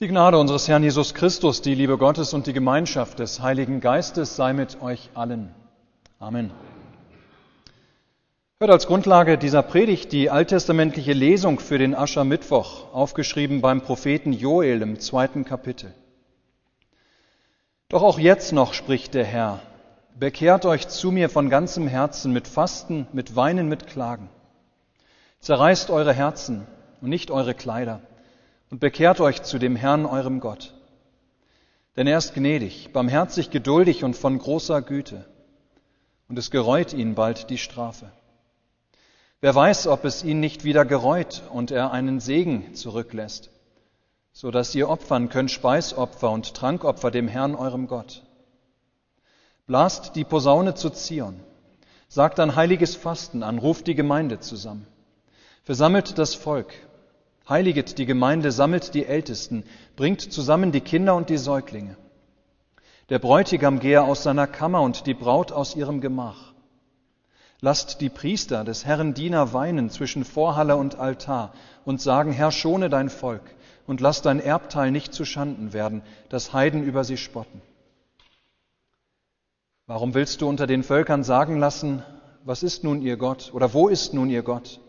Die Gnade unseres Herrn Jesus Christus, die Liebe Gottes und die Gemeinschaft des Heiligen Geistes sei mit euch allen. Amen. Hört als Grundlage dieser Predigt die alttestamentliche Lesung für den Aschermittwoch, aufgeschrieben beim Propheten Joel im zweiten Kapitel. Doch auch jetzt noch spricht der Herr, bekehrt euch zu mir von ganzem Herzen mit Fasten, mit Weinen, mit Klagen. Zerreißt eure Herzen und nicht eure Kleider und bekehrt euch zu dem Herrn, eurem Gott. Denn er ist gnädig, barmherzig, geduldig und von großer Güte. Und es gereut ihn bald die Strafe. Wer weiß, ob es ihn nicht wieder gereut und er einen Segen zurücklässt, so dass ihr opfern könnt Speisopfer und Trankopfer dem Herrn, eurem Gott. Blast die Posaune zu Zion, sagt ein heiliges Fasten an, ruft die Gemeinde zusammen, versammelt das Volk, Heiliget die Gemeinde, sammelt die Ältesten, bringt zusammen die Kinder und die Säuglinge. Der Bräutigam gehe aus seiner Kammer und die Braut aus ihrem Gemach. Lasst die Priester des Herrn Diener weinen zwischen Vorhalle und Altar und sagen, Herr, schone dein Volk und lass dein Erbteil nicht zu Schanden werden, dass Heiden über sie spotten. Warum willst du unter den Völkern sagen lassen, was ist nun ihr Gott oder wo ist nun ihr Gott?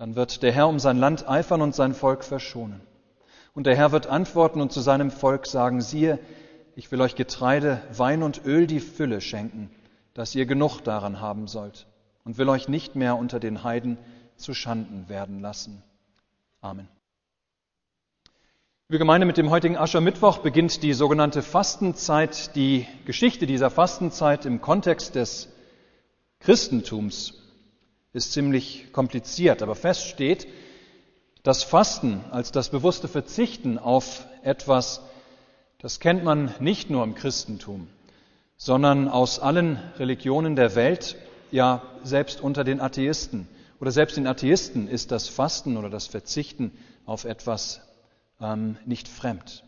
Dann wird der Herr um sein Land eifern und sein Volk verschonen. Und der Herr wird antworten und zu seinem Volk sagen, siehe, ich will euch Getreide, Wein und Öl die Fülle schenken, dass ihr genug daran haben sollt, und will euch nicht mehr unter den Heiden zu Schanden werden lassen. Amen. Liebe Gemeinde, mit dem heutigen Aschermittwoch beginnt die sogenannte Fastenzeit. Die Geschichte dieser Fastenzeit im Kontext des Christentums ist ziemlich kompliziert, aber fest steht, das Fasten als das bewusste Verzichten auf etwas, das kennt man nicht nur im Christentum, sondern aus allen Religionen der Welt, ja selbst unter den Atheisten oder selbst den Atheisten ist das Fasten oder das Verzichten auf etwas ähm, nicht fremd.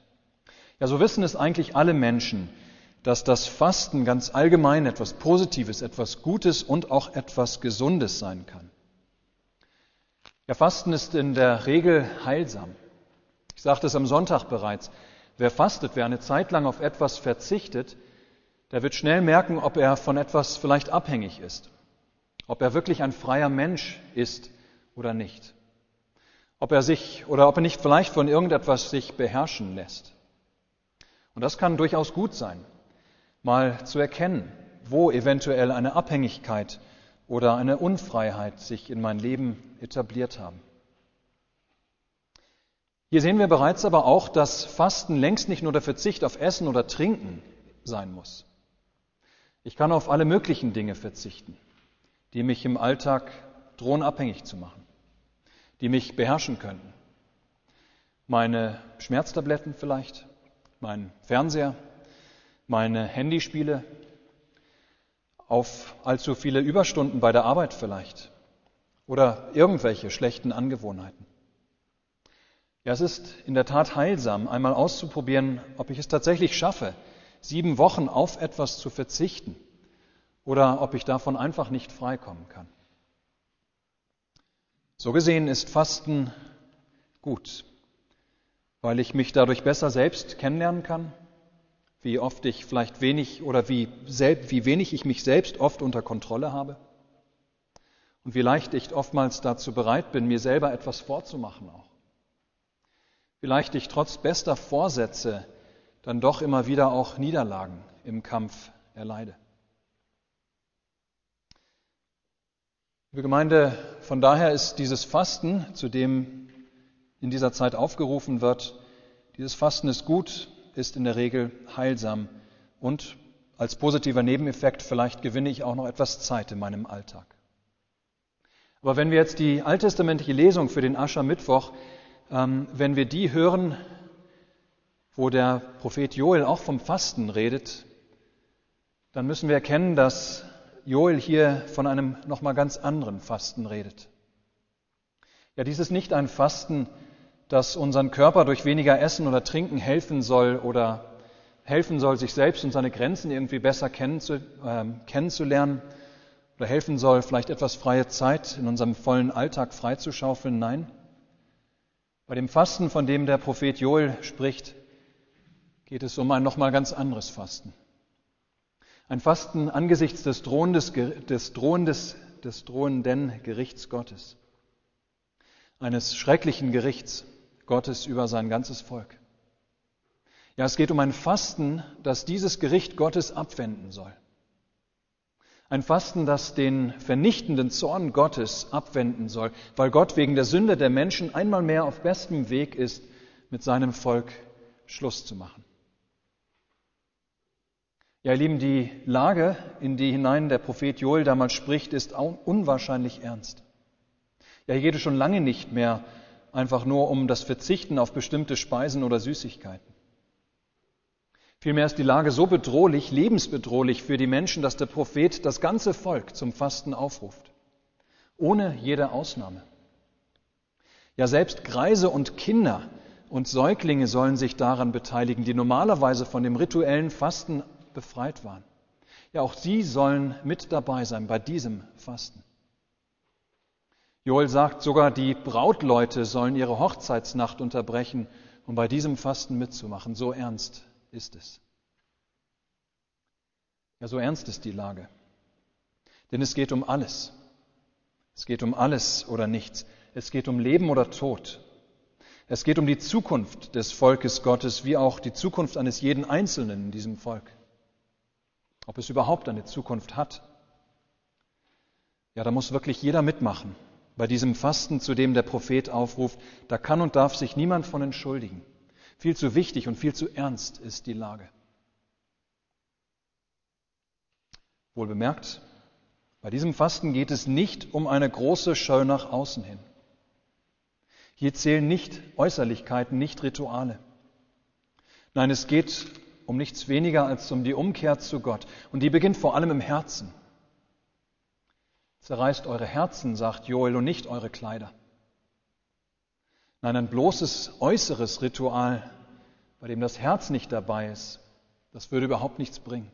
Ja, so wissen es eigentlich alle Menschen, dass das Fasten ganz allgemein etwas Positives, etwas Gutes und auch etwas Gesundes sein kann. Ja, Fasten ist in der Regel heilsam. Ich sagte es am Sonntag bereits. Wer fastet, wer eine Zeit lang auf etwas verzichtet, der wird schnell merken, ob er von etwas vielleicht abhängig ist. Ob er wirklich ein freier Mensch ist oder nicht. Ob er sich oder ob er nicht vielleicht von irgendetwas sich beherrschen lässt. Und das kann durchaus gut sein mal zu erkennen, wo eventuell eine Abhängigkeit oder eine Unfreiheit sich in mein Leben etabliert haben. Hier sehen wir bereits aber auch, dass Fasten längst nicht nur der Verzicht auf Essen oder Trinken sein muss. Ich kann auf alle möglichen Dinge verzichten, die mich im Alltag drohen abhängig zu machen, die mich beherrschen könnten. Meine Schmerztabletten vielleicht, mein Fernseher, meine Handyspiele, auf allzu viele Überstunden bei der Arbeit vielleicht oder irgendwelche schlechten Angewohnheiten. Ja, es ist in der Tat heilsam, einmal auszuprobieren, ob ich es tatsächlich schaffe, sieben Wochen auf etwas zu verzichten oder ob ich davon einfach nicht freikommen kann. So gesehen ist Fasten gut, weil ich mich dadurch besser selbst kennenlernen kann, wie oft ich vielleicht wenig oder wie, wie wenig ich mich selbst oft unter Kontrolle habe und wie leicht ich oftmals dazu bereit bin, mir selber etwas vorzumachen auch. Vielleicht ich trotz bester Vorsätze dann doch immer wieder auch Niederlagen im Kampf erleide. Liebe Gemeinde, von daher ist dieses Fasten, zu dem in dieser Zeit aufgerufen wird, dieses Fasten ist gut, ist in der Regel heilsam und als positiver Nebeneffekt vielleicht gewinne ich auch noch etwas Zeit in meinem Alltag. Aber wenn wir jetzt die alttestamentliche Lesung für den Aschermittwoch, ähm, wenn wir die hören, wo der Prophet Joel auch vom Fasten redet, dann müssen wir erkennen, dass Joel hier von einem nochmal ganz anderen Fasten redet. Ja, dies ist nicht ein Fasten, das unseren Körper durch weniger Essen oder Trinken helfen soll oder helfen soll, sich selbst und seine Grenzen irgendwie besser kennenzu, äh, kennenzulernen oder helfen soll, vielleicht etwas freie Zeit in unserem vollen Alltag freizuschaufeln. Nein, Bei dem Fasten, von dem der Prophet Joel spricht, geht es um ein nochmal ganz anderes Fasten. Ein Fasten angesichts des, Drohendes, des, Drohendes, des drohenden Gerichts Gottes. Eines schrecklichen Gerichts Gottes über sein ganzes Volk. Ja, es geht um ein Fasten, das dieses Gericht Gottes abwenden soll. Ein Fasten, das den vernichtenden Zorn Gottes abwenden soll, weil Gott wegen der Sünde der Menschen einmal mehr auf bestem Weg ist, mit seinem Volk Schluss zu machen. Ja, ihr Lieben, die Lage, in die hinein der Prophet Joel damals spricht, ist unwahrscheinlich ernst. Ja, hier geht es schon lange nicht mehr einfach nur um das Verzichten auf bestimmte Speisen oder Süßigkeiten. Vielmehr ist die Lage so bedrohlich, lebensbedrohlich für die Menschen, dass der Prophet das ganze Volk zum Fasten aufruft. Ohne jede Ausnahme. Ja, selbst Greise und Kinder und Säuglinge sollen sich daran beteiligen, die normalerweise von dem rituellen Fasten befreit waren. Ja, auch sie sollen mit dabei sein bei diesem Fasten. Joel sagt sogar, die Brautleute sollen ihre Hochzeitsnacht unterbrechen, um bei diesem Fasten mitzumachen. So ernst ist es. Ja, so ernst ist die Lage. Denn es geht um alles. Es geht um alles oder nichts. Es geht um Leben oder Tod. Es geht um die Zukunft des Volkes Gottes, wie auch die Zukunft eines jeden Einzelnen in diesem Volk. Ob es überhaupt eine Zukunft hat. Ja, da muss wirklich jeder mitmachen. Bei diesem Fasten, zu dem der Prophet aufruft, da kann und darf sich niemand von entschuldigen. Viel zu wichtig und viel zu ernst ist die Lage. Wohl bemerkt, bei diesem Fasten geht es nicht um eine große Scheu nach außen hin. Hier zählen nicht Äußerlichkeiten, nicht Rituale. Nein, es geht um nichts weniger als um die Umkehr zu Gott. Und die beginnt vor allem im Herzen. Zerreißt eure Herzen, sagt Joel, und nicht eure Kleider. Nein, ein bloßes äußeres Ritual, bei dem das Herz nicht dabei ist, das würde überhaupt nichts bringen.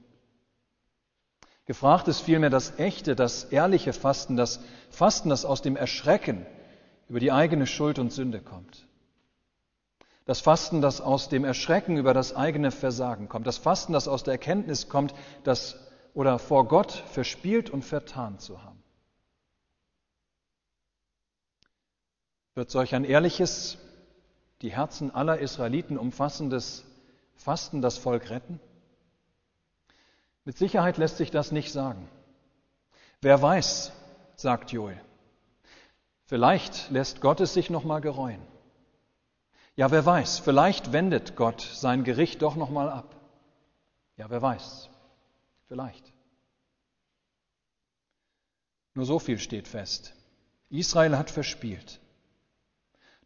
Gefragt ist vielmehr das echte, das ehrliche Fasten, das Fasten, das aus dem Erschrecken über die eigene Schuld und Sünde kommt. Das Fasten, das aus dem Erschrecken über das eigene Versagen kommt. Das Fasten, das aus der Erkenntnis kommt, das oder vor Gott verspielt und vertan zu haben. Wird solch ein ehrliches, die Herzen aller Israeliten umfassendes Fasten das Volk retten? Mit Sicherheit lässt sich das nicht sagen. Wer weiß, sagt Joel. Vielleicht lässt Gott es sich nochmal gereuen. Ja, wer weiß, vielleicht wendet Gott sein Gericht doch nochmal ab. Ja, wer weiß, vielleicht. Nur so viel steht fest. Israel hat verspielt.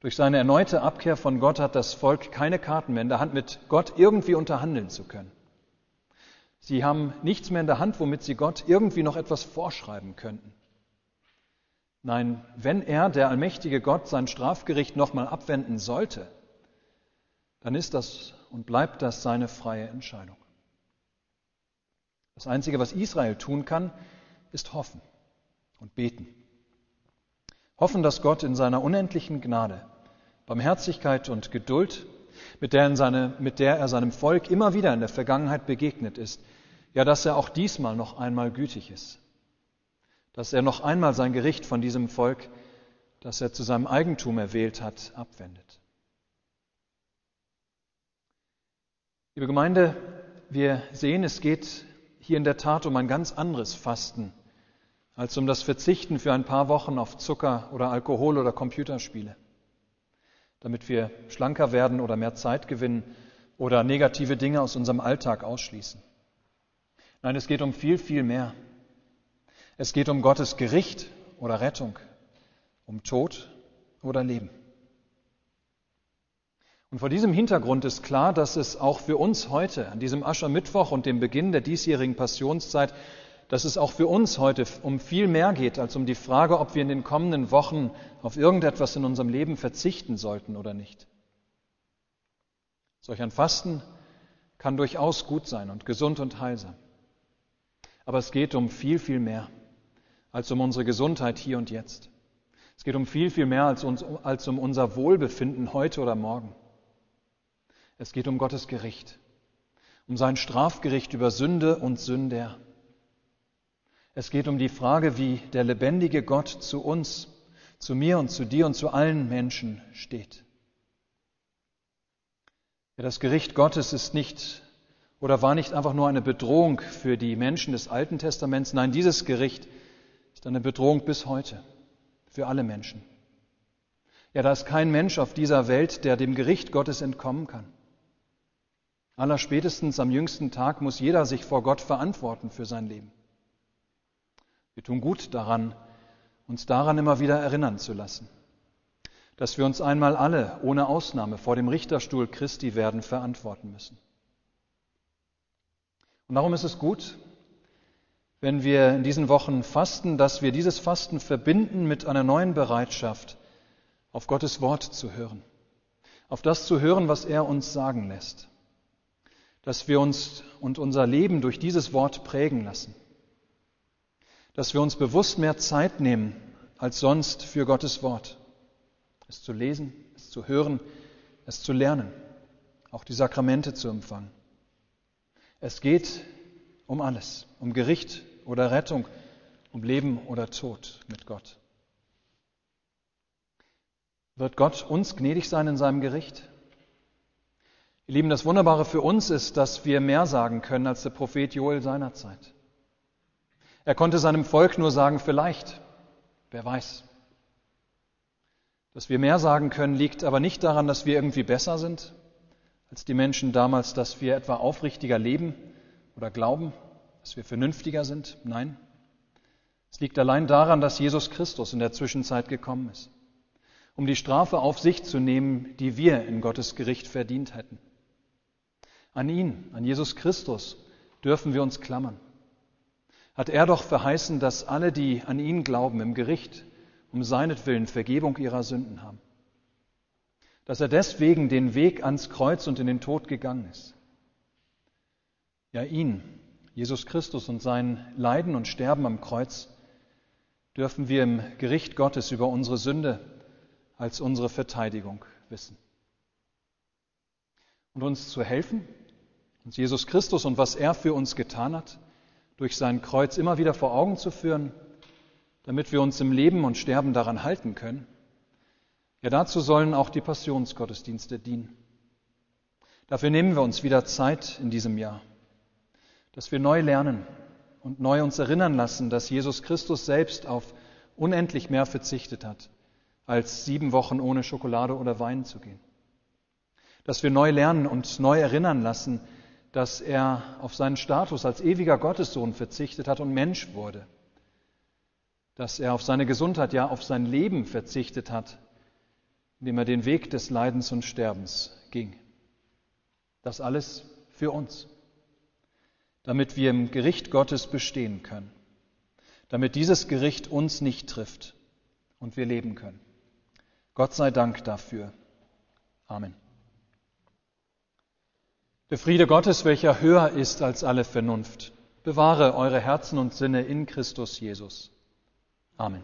Durch seine erneute Abkehr von Gott hat das Volk keine Karten mehr in der Hand, mit Gott irgendwie unterhandeln zu können. Sie haben nichts mehr in der Hand, womit sie Gott irgendwie noch etwas vorschreiben könnten. Nein, wenn er, der allmächtige Gott, sein Strafgericht nochmal abwenden sollte, dann ist das und bleibt das seine freie Entscheidung. Das Einzige, was Israel tun kann, ist hoffen und beten. Hoffen, dass Gott in seiner unendlichen Gnade Barmherzigkeit und Geduld, mit der, seine, mit der, er seinem Volk immer wieder in der Vergangenheit begegnet ist, ja, dass er auch diesmal noch einmal gütig ist, dass er noch einmal sein Gericht von diesem Volk, das er zu seinem Eigentum erwählt hat, abwendet. Liebe Gemeinde, wir sehen, es geht hier in der Tat um ein ganz anderes Fasten als um das Verzichten für ein paar Wochen auf Zucker oder Alkohol oder Computerspiele damit wir schlanker werden oder mehr Zeit gewinnen oder negative Dinge aus unserem Alltag ausschließen. Nein, es geht um viel, viel mehr. Es geht um Gottes Gericht oder Rettung, um Tod oder Leben. Und vor diesem Hintergrund ist klar, dass es auch für uns heute, an diesem Aschermittwoch und dem Beginn der diesjährigen Passionszeit, dass es auch für uns heute um viel mehr geht als um die Frage, ob wir in den kommenden Wochen auf irgendetwas in unserem Leben verzichten sollten oder nicht. Solch ein Fasten kann durchaus gut sein und gesund und heilsam. Aber es geht um viel, viel mehr als um unsere Gesundheit hier und jetzt. Es geht um viel, viel mehr als, uns, als um unser Wohlbefinden heute oder morgen. Es geht um Gottes Gericht, um sein Strafgericht über Sünde und Sünder. Es geht um die Frage, wie der lebendige Gott zu uns, zu mir und zu dir und zu allen Menschen steht. Ja, das Gericht Gottes ist nicht oder war nicht einfach nur eine Bedrohung für die Menschen des Alten Testaments. Nein, dieses Gericht ist eine Bedrohung bis heute für alle Menschen. Ja, da ist kein Mensch auf dieser Welt, der dem Gericht Gottes entkommen kann. Allerspätestens am jüngsten Tag muss jeder sich vor Gott verantworten für sein Leben. Wir tun gut daran, uns daran immer wieder erinnern zu lassen, dass wir uns einmal alle ohne Ausnahme vor dem Richterstuhl Christi werden verantworten müssen. Und darum ist es gut, wenn wir in diesen Wochen fasten, dass wir dieses Fasten verbinden mit einer neuen Bereitschaft, auf Gottes Wort zu hören, auf das zu hören, was er uns sagen lässt, dass wir uns und unser Leben durch dieses Wort prägen lassen dass wir uns bewusst mehr Zeit nehmen als sonst für Gottes Wort. Es zu lesen, es zu hören, es zu lernen, auch die Sakramente zu empfangen. Es geht um alles, um Gericht oder Rettung, um Leben oder Tod mit Gott. Wird Gott uns gnädig sein in seinem Gericht? Ihr Lieben, das Wunderbare für uns ist, dass wir mehr sagen können als der Prophet Joel seinerzeit. Er konnte seinem Volk nur sagen, vielleicht, wer weiß. Dass wir mehr sagen können, liegt aber nicht daran, dass wir irgendwie besser sind als die Menschen damals, dass wir etwa aufrichtiger leben oder glauben, dass wir vernünftiger sind. Nein. Es liegt allein daran, dass Jesus Christus in der Zwischenzeit gekommen ist, um die Strafe auf sich zu nehmen, die wir in Gottes Gericht verdient hätten. An ihn, an Jesus Christus, dürfen wir uns klammern hat er doch verheißen, dass alle, die an ihn glauben, im Gericht um seinetwillen Vergebung ihrer Sünden haben. Dass er deswegen den Weg ans Kreuz und in den Tod gegangen ist. Ja, ihn, Jesus Christus und sein Leiden und Sterben am Kreuz, dürfen wir im Gericht Gottes über unsere Sünde als unsere Verteidigung wissen. Und uns zu helfen, uns Jesus Christus und was er für uns getan hat, durch sein Kreuz immer wieder vor Augen zu führen, damit wir uns im Leben und Sterben daran halten können. Ja, dazu sollen auch die Passionsgottesdienste dienen. Dafür nehmen wir uns wieder Zeit in diesem Jahr, dass wir neu lernen und neu uns erinnern lassen, dass Jesus Christus selbst auf unendlich mehr verzichtet hat, als sieben Wochen ohne Schokolade oder Wein zu gehen. Dass wir neu lernen und neu erinnern lassen, dass er auf seinen Status als ewiger Gottessohn verzichtet hat und Mensch wurde. Dass er auf seine Gesundheit, ja auf sein Leben verzichtet hat, indem er den Weg des Leidens und Sterbens ging. Das alles für uns, damit wir im Gericht Gottes bestehen können, damit dieses Gericht uns nicht trifft und wir leben können. Gott sei Dank dafür. Amen. Der Friede Gottes, welcher höher ist als alle Vernunft, bewahre eure Herzen und Sinne in Christus Jesus. Amen.